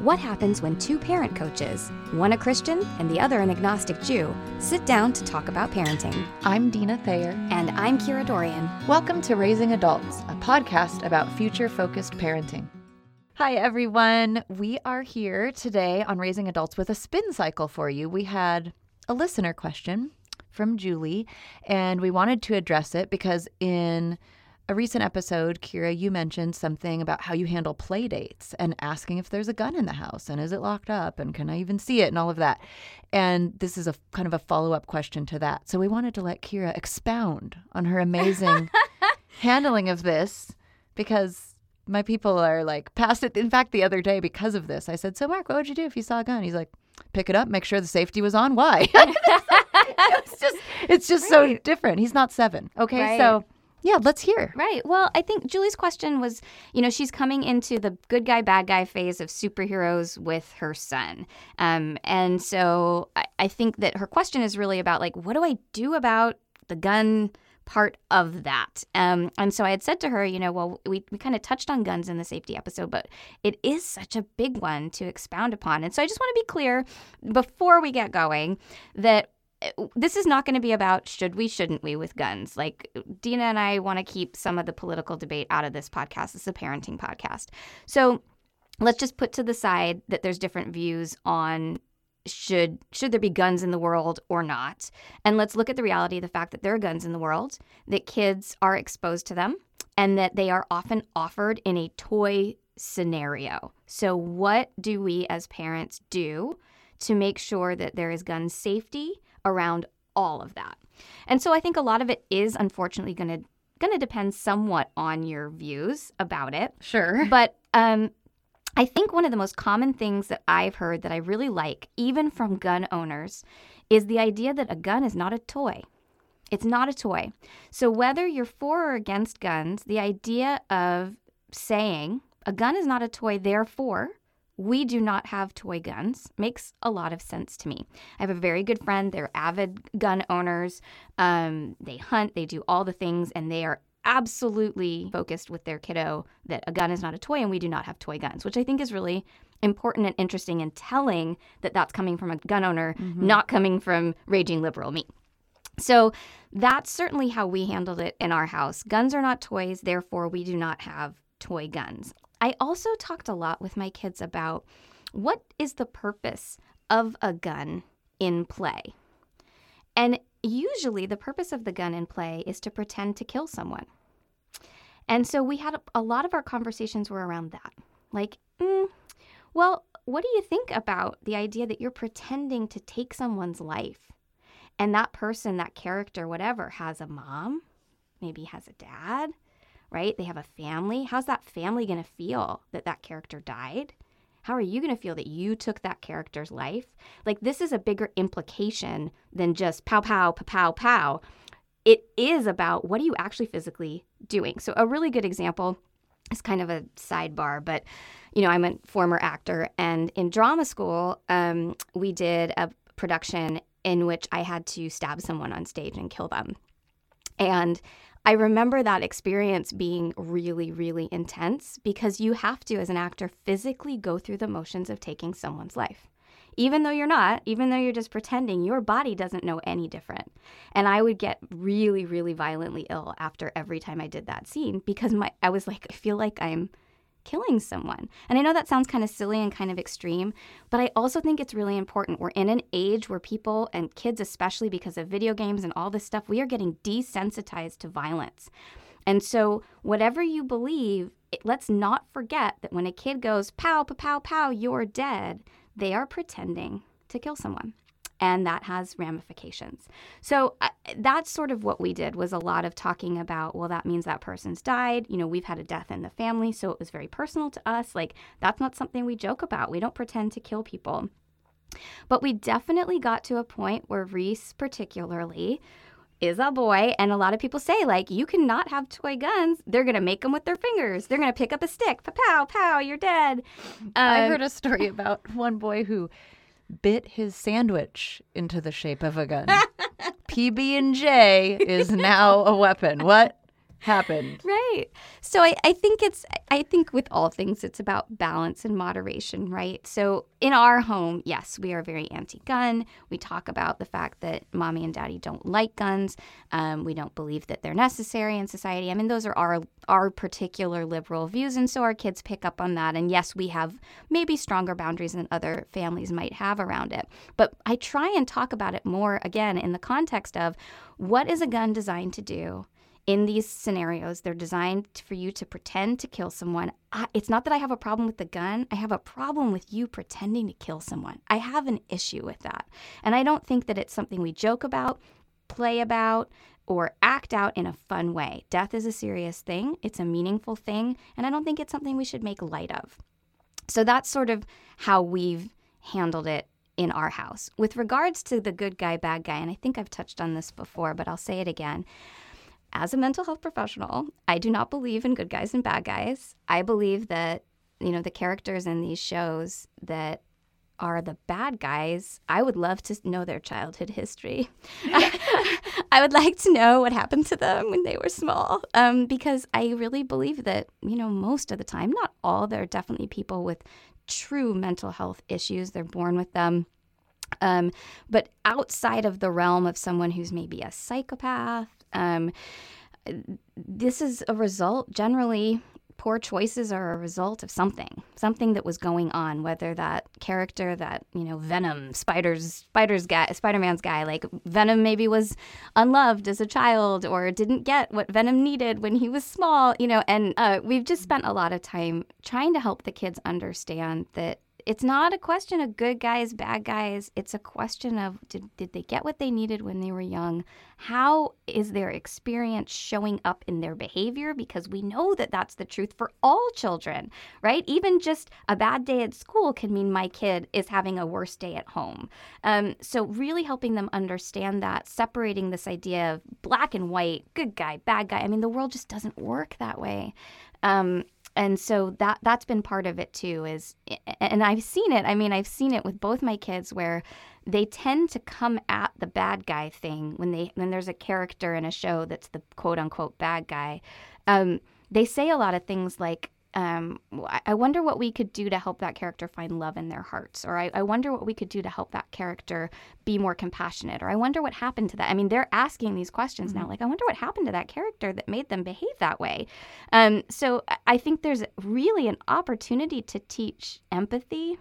What happens when two parent coaches, one a Christian and the other an agnostic Jew, sit down to talk about parenting? I'm Dina Thayer. And I'm Kira Dorian. Welcome to Raising Adults, a podcast about future focused parenting. Hi, everyone. We are here today on Raising Adults with a spin cycle for you. We had a listener question from Julie, and we wanted to address it because in a recent episode, Kira, you mentioned something about how you handle play dates and asking if there's a gun in the house and is it locked up and can I even see it and all of that. And this is a kind of a follow up question to that. So we wanted to let Kira expound on her amazing handling of this because my people are like past it. In fact, the other day, because of this, I said, So, Mark, what would you do if you saw a gun? He's like, Pick it up, make sure the safety was on. Why? it's just, it's just right. so different. He's not seven. Okay. Right. So, yeah, let's hear. Right. Well, I think Julie's question was you know, she's coming into the good guy, bad guy phase of superheroes with her son. Um, and so I, I think that her question is really about, like, what do I do about the gun? part of that. Um, and so I had said to her, you know, well, we, we kind of touched on guns in the safety episode, but it is such a big one to expound upon. And so I just want to be clear before we get going that this is not going to be about should we, shouldn't we with guns. Like Dina and I want to keep some of the political debate out of this podcast. It's a parenting podcast. So let's just put to the side that there's different views on should should there be guns in the world or not and let's look at the reality of the fact that there are guns in the world that kids are exposed to them and that they are often offered in a toy scenario so what do we as parents do to make sure that there is gun safety around all of that. And so I think a lot of it is unfortunately going to going to depend somewhat on your views about it. Sure. But um I think one of the most common things that I've heard that I really like, even from gun owners, is the idea that a gun is not a toy. It's not a toy. So, whether you're for or against guns, the idea of saying a gun is not a toy, therefore, we do not have toy guns makes a lot of sense to me. I have a very good friend. They're avid gun owners. Um, they hunt, they do all the things, and they are absolutely focused with their kiddo that a gun is not a toy and we do not have toy guns, which I think is really important and interesting and telling that that's coming from a gun owner, mm-hmm. not coming from raging liberal me. So that's certainly how we handled it in our house. Guns are not toys, therefore, we do not have toy guns. I also talked a lot with my kids about what is the purpose of a gun in play. And usually, the purpose of the gun in play is to pretend to kill someone. And so, we had a, a lot of our conversations were around that. Like, mm, well, what do you think about the idea that you're pretending to take someone's life? And that person, that character, whatever, has a mom, maybe has a dad, right? They have a family. How's that family going to feel that that character died? How are you going to feel that you took that character's life? Like, this is a bigger implication than just pow, pow, pow, pow, pow. It is about what are you actually physically doing? So, a really good example is kind of a sidebar, but you know, I'm a former actor, and in drama school, um, we did a production in which I had to stab someone on stage and kill them. And I remember that experience being really, really intense because you have to, as an actor, physically go through the motions of taking someone's life. Even though you're not, even though you're just pretending, your body doesn't know any different. And I would get really, really violently ill after every time I did that scene because my I was like, I feel like I'm killing someone. And I know that sounds kind of silly and kind of extreme, but I also think it's really important. We're in an age where people and kids, especially because of video games and all this stuff, we are getting desensitized to violence. And so, whatever you believe, it, let's not forget that when a kid goes, pow, pow, pow, pow, you're dead, they are pretending to kill someone and that has ramifications. So uh, that's sort of what we did was a lot of talking about well that means that person's died, you know, we've had a death in the family, so it was very personal to us. Like that's not something we joke about. We don't pretend to kill people. But we definitely got to a point where Reese particularly is a boy and a lot of people say like you cannot have toy guns they're gonna make them with their fingers they're gonna pick up a stick pow pow you're dead um, i heard a story about one boy who bit his sandwich into the shape of a gun. PB and J is now a weapon. What? Happened. Right. So I, I think it's I think with all things it's about balance and moderation, right? So in our home, yes, we are very anti-gun. We talk about the fact that mommy and daddy don't like guns. Um, we don't believe that they're necessary in society. I mean, those are our our particular liberal views, and so our kids pick up on that. And yes, we have maybe stronger boundaries than other families might have around it. But I try and talk about it more again in the context of what is a gun designed to do in these scenarios, they're designed for you to pretend to kill someone. I, it's not that I have a problem with the gun. I have a problem with you pretending to kill someone. I have an issue with that. And I don't think that it's something we joke about, play about, or act out in a fun way. Death is a serious thing, it's a meaningful thing, and I don't think it's something we should make light of. So that's sort of how we've handled it in our house. With regards to the good guy, bad guy, and I think I've touched on this before, but I'll say it again as a mental health professional, I do not believe in good guys and bad guys. I believe that, you know, the characters in these shows that are the bad guys, I would love to know their childhood history. I would like to know what happened to them when they were small, um, because I really believe that, you know, most of the time, not all, there are definitely people with true mental health issues. They're born with them. Um, but outside of the realm of someone who's maybe a psychopath um, this is a result, generally, poor choices are a result of something, something that was going on, whether that character, that, you know, Venom, Spider's, Spider's guy, Spider-Man's guy, like Venom maybe was unloved as a child or didn't get what Venom needed when he was small, you know, and uh, we've just spent a lot of time trying to help the kids understand that it's not a question of good guys, bad guys. It's a question of did, did they get what they needed when they were young? How is their experience showing up in their behavior? Because we know that that's the truth for all children, right? Even just a bad day at school can mean my kid is having a worse day at home. Um, so, really helping them understand that, separating this idea of black and white, good guy, bad guy. I mean, the world just doesn't work that way. Um, and so that that's been part of it too is and I've seen it I mean I've seen it with both my kids where they tend to come at the bad guy thing when they when there's a character in a show that's the quote unquote bad guy. Um, they say a lot of things like um, I wonder what we could do to help that character find love in their hearts, or I, I, wonder what we could do to help that character be more compassionate, or I wonder what happened to that. I mean, they're asking these questions mm-hmm. now, like, I wonder what happened to that character that made them behave that way. Um, so I think there's really an opportunity to teach empathy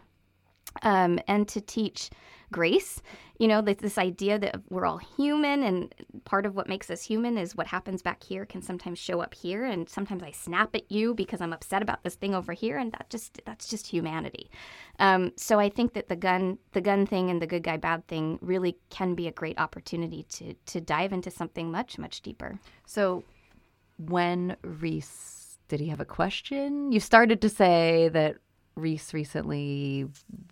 um, and to teach grace. You know, this, idea that we're all human, and part of what makes us human is what happens back here can sometimes show up here, and sometimes I snap at you because I'm upset about this thing over here, and that just that's just humanity. Um, so I think that the gun, the gun thing, and the good guy bad thing really can be a great opportunity to to dive into something much much deeper. So, when Reese did he have a question? You started to say that Reese recently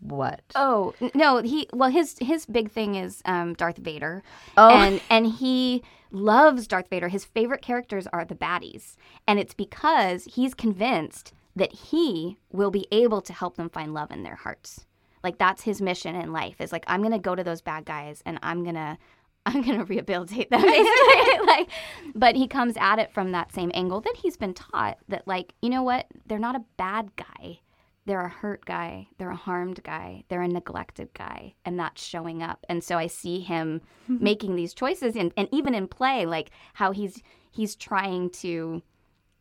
what? Oh no, he well his his big thing is um, Darth Vader. Oh, and and he loves Darth Vader. His favorite characters are the baddies, and it's because he's convinced that he will be able to help them find love in their hearts. Like that's his mission in life. Is like I'm gonna go to those bad guys and I'm gonna I'm gonna rehabilitate them basically. like, but he comes at it from that same angle that he's been taught that like you know what they're not a bad guy they're a hurt guy, they're a harmed guy, they're a neglected guy, and that's showing up. And so I see him mm-hmm. making these choices, and, and even in play, like how he's he's trying to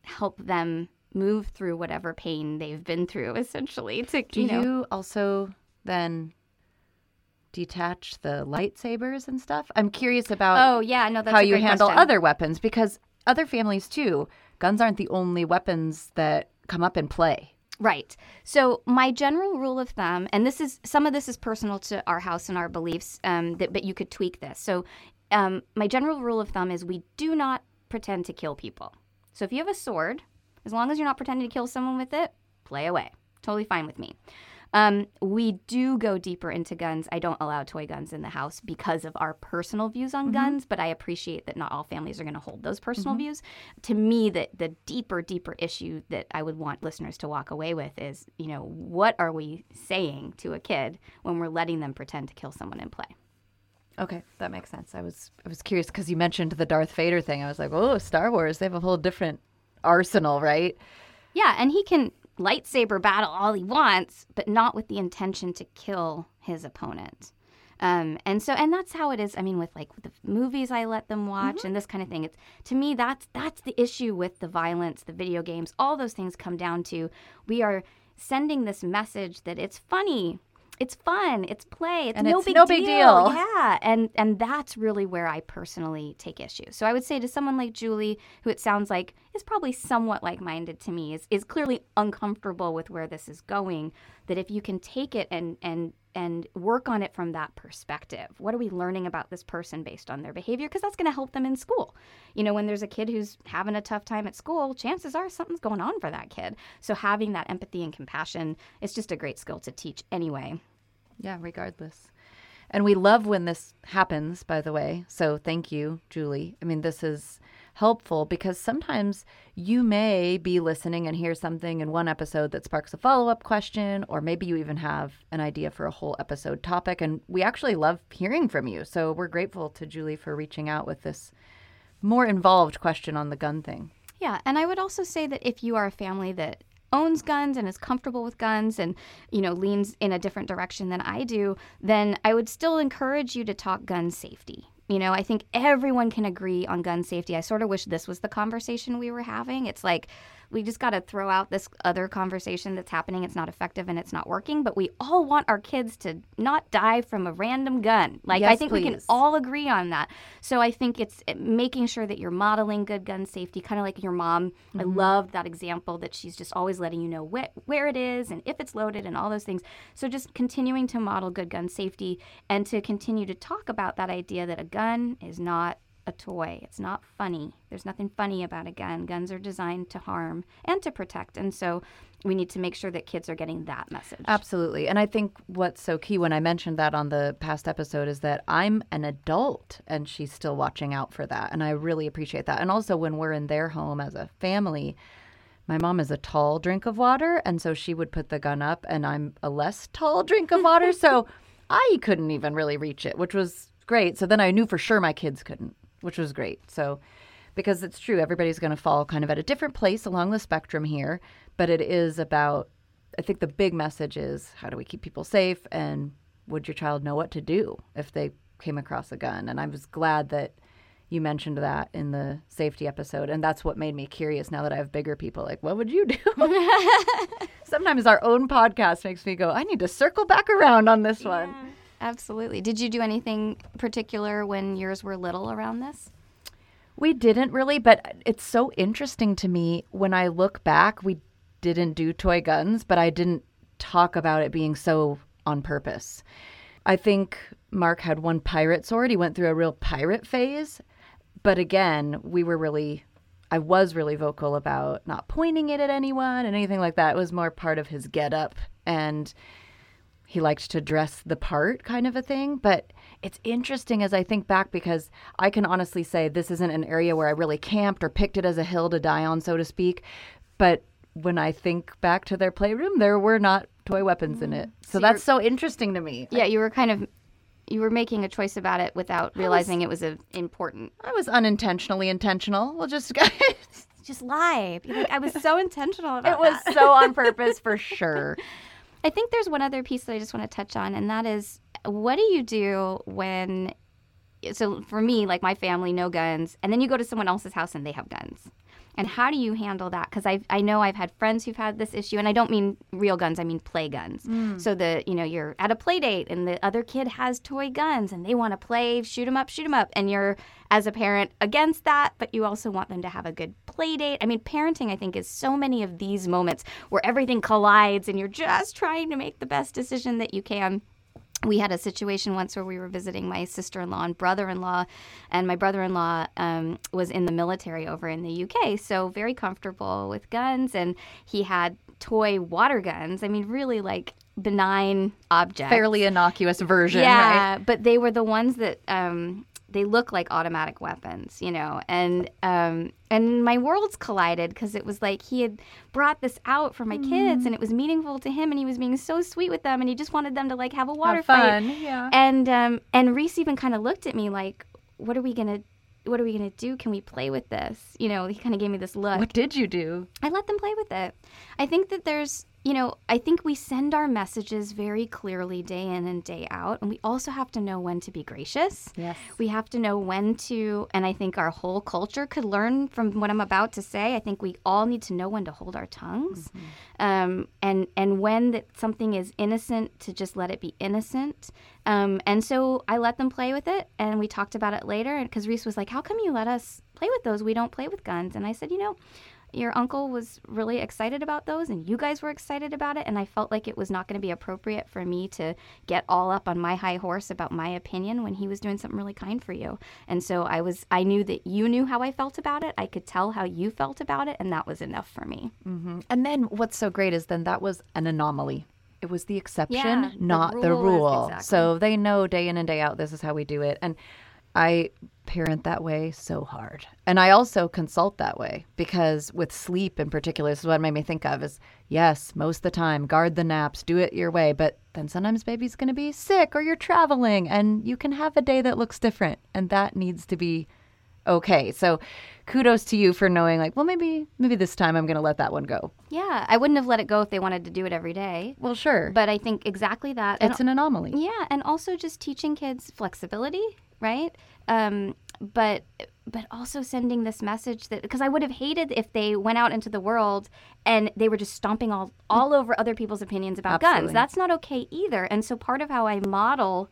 help them move through whatever pain they've been through, essentially. To do you, know, you also then detach the lightsabers and stuff? I'm curious about. Oh yeah, no, that's how you handle question. other weapons because other families too. Guns aren't the only weapons that come up in play. Right. So my general rule of thumb, and this is some of this is personal to our house and our beliefs, um, that, but you could tweak this. So um, my general rule of thumb is we do not pretend to kill people. So if you have a sword, as long as you're not pretending to kill someone with it, play away. Totally fine with me. Um, we do go deeper into guns. I don't allow toy guns in the house because of our personal views on mm-hmm. guns, but I appreciate that not all families are going to hold those personal mm-hmm. views. To me, that the deeper, deeper issue that I would want listeners to walk away with is, you know, what are we saying to a kid when we're letting them pretend to kill someone in play? Okay, that makes sense. I was I was curious because you mentioned the Darth Vader thing. I was like, oh, Star Wars, they have a whole different arsenal, right? Yeah, and he can lightsaber battle all he wants, but not with the intention to kill his opponent. Um, and so, and that's how it is. I mean, with like the movies I let them watch and this kind of thing. It's to me that's that's the issue with the violence, the video games. All those things come down to we are sending this message that it's funny, it's fun, it's play, it's And no it's big no big deal. Yeah, and and that's really where I personally take issue. So I would say to someone like Julie, who it sounds like is probably somewhat like-minded to me, is is clearly uncomfortable with where this is going. That if you can take it and and and work on it from that perspective. What are we learning about this person based on their behavior? Because that's going to help them in school. You know, when there's a kid who's having a tough time at school, chances are something's going on for that kid. So having that empathy and compassion is just a great skill to teach anyway. Yeah, regardless. And we love when this happens, by the way. So thank you, Julie. I mean, this is helpful because sometimes you may be listening and hear something in one episode that sparks a follow up question, or maybe you even have an idea for a whole episode topic. And we actually love hearing from you. So we're grateful to Julie for reaching out with this more involved question on the gun thing. Yeah, and I would also say that if you are a family that owns guns and is comfortable with guns and you know leans in a different direction than I do, then I would still encourage you to talk gun safety. You know, I think everyone can agree on gun safety. I sort of wish this was the conversation we were having. It's like we just got to throw out this other conversation that's happening. It's not effective and it's not working, but we all want our kids to not die from a random gun. Like, I Yes, think we can all agree on that. So I think it's uh, making sure that you're modeling good gun safety, kind of like your mom. I love that example that she's just always letting you know where, where it is and if it's loaded and all those things. So just continuing to model good gun safety and to continue to talk about that idea that a gun is not a toy. It's not funny. There's nothing funny about a gun. Guns are designed to harm and to protect. And so we need to make sure that kids are getting that message. Absolutely. And I think what's so key when I mentioned that on the past episode is that I'm an adult and she's still watching out for that. And I really appreciate that. And also when we're in their home as a family, my mom is a tall drink of water. And so she would put the gun up, and I'm a less tall drink of water. so I couldn't even really reach it, which was great. So then I knew for sure my kids couldn't, which was great. So because it's true, everybody's going to fall kind of at a different place along the spectrum here, but it is about, I think the big message is how do we keep people safe and would your child know what to do if they came across a gun? And I was glad that you mentioned that in the safety episode. And that's what made me curious now that I have bigger people. Like, what would you do? Sometimes our own podcast makes me go, I need to circle back around on this one. Absolutely. Did you do anything particular when yours were little around this? We didn't really, but it's so interesting to me when I look back. We didn't do toy guns, but I didn't talk about it being so on purpose. I think Mark had one pirate sword. He went through a real pirate phase. But again, we were really, I was really vocal about not pointing it at anyone and anything like that. It was more part of his get up. And he liked to dress the part kind of a thing but it's interesting as i think back because i can honestly say this isn't an area where i really camped or picked it as a hill to die on so to speak but when i think back to their playroom there were not toy weapons in mm-hmm. it. So, So that's so interesting to me. Yeah, you were kind of you were making a choice about it without realizing it was a, important. i was unintentionally intentional. We'll just Just lie. Like, I was so intentional about it It was so on purpose for sure I think there's one other piece that I just want to touch on, and that is what do you do when? So for me, like my family, no guns, and then you go to someone else's house and they have guns. And how do you handle that? Because I I know I've had friends who've had this issue, and I don't mean real guns. I mean play guns. Mm. So the you know you're at a play date, and the other kid has toy guns, and they want to play shoot them up, shoot them up, and you're as a parent against that, but you also want them to have a good play date. I mean, parenting I think is so many of these moments where everything collides, and you're just trying to make the best decision that you can we had a situation once where we were visiting my sister-in-law and brother-in-law and my brother-in-law um, was in the military over in the uk so very comfortable with guns and he had toy water guns. I mean really like benign objects. Fairly innocuous version right? yeah but they were the ones that um, they look like automatic weapons, you know. And um, and my worlds collided because it was like he had brought this out for my mm. kids, and it was meaningful to him, and he was being so sweet with them, and he just wanted them to like have a water have fight. Yeah. And um, and Reese even kind of looked at me like, "What are we gonna?" What are we going to do? Can we play with this? You know, he kind of gave me this look. What did you do? I let them play with it. I think that there's you know, I think we send our messages very clearly day in and day out. And we also have to know when to be gracious. Yes. We have to know when to, and I think our whole culture could learn from what I'm about to say. I think we all need to know when to hold our tongues. Mm-hmm. Um, and, and when that something is innocent, to just let it be innocent. Um, and so I let them play with it. And we talked about it later. Because Reese was like, How come you let us play with those? We don't play with guns. And I said, You know, your uncle was really excited about those and you guys were excited about it and i felt like it was not going to be appropriate for me to get all up on my high horse about my opinion when he was doing something really kind for you and so i was i knew that you knew how i felt about it i could tell how you felt about it and that was enough for me mm-hmm. and then what's so great is then that was an anomaly it was the exception yeah, not the rule, the rule. Exactly. so they know day in and day out this is how we do it and I parent that way so hard. And I also consult that way because with sleep in particular, this is what made me think of is yes, most of the time, guard the naps, do it your way. But then sometimes baby's going to be sick or you're traveling and you can have a day that looks different. And that needs to be okay. So kudos to you for knowing like, well, maybe, maybe this time I'm going to let that one go. Yeah. I wouldn't have let it go if they wanted to do it every day. Well, sure. But I think exactly that. It's and, an anomaly. Yeah. And also just teaching kids flexibility right? Um, but but also sending this message that because I would have hated if they went out into the world and they were just stomping all all over other people's opinions about Absolutely. guns. That's not okay either. And so part of how I model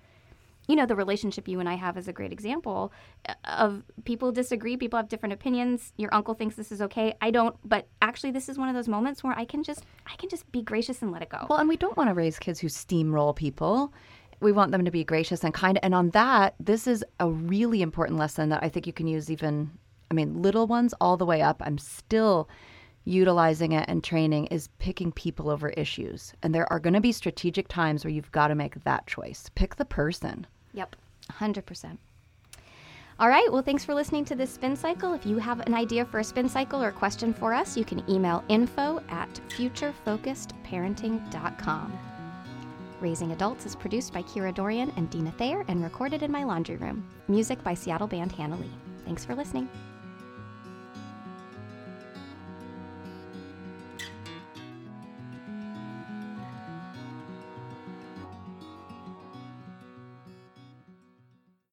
you know the relationship you and I have is a great example uh, of people disagree, people have different opinions. Your uncle thinks this is okay. I don't, but actually this is one of those moments where I can just I can just be gracious and let it go. Well, and we don't want to raise kids who steamroll people we want them to be gracious and kind. And on that, this is a really important lesson that I think you can use even, I mean, little ones all the way up. I'm still utilizing it and training is picking people over issues. And there are going to be strategic times where you've got to make that choice. Pick the person. Yep, 100%. All right, well, thanks for listening to this spin cycle. If you have an idea for a spin cycle or a question for us, you can email info at futurefocusedparenting.com. Raising Adults is produced by Kira Dorian and Dina Thayer and recorded in my laundry room. Music by Seattle band Hannah Lee. Thanks for listening.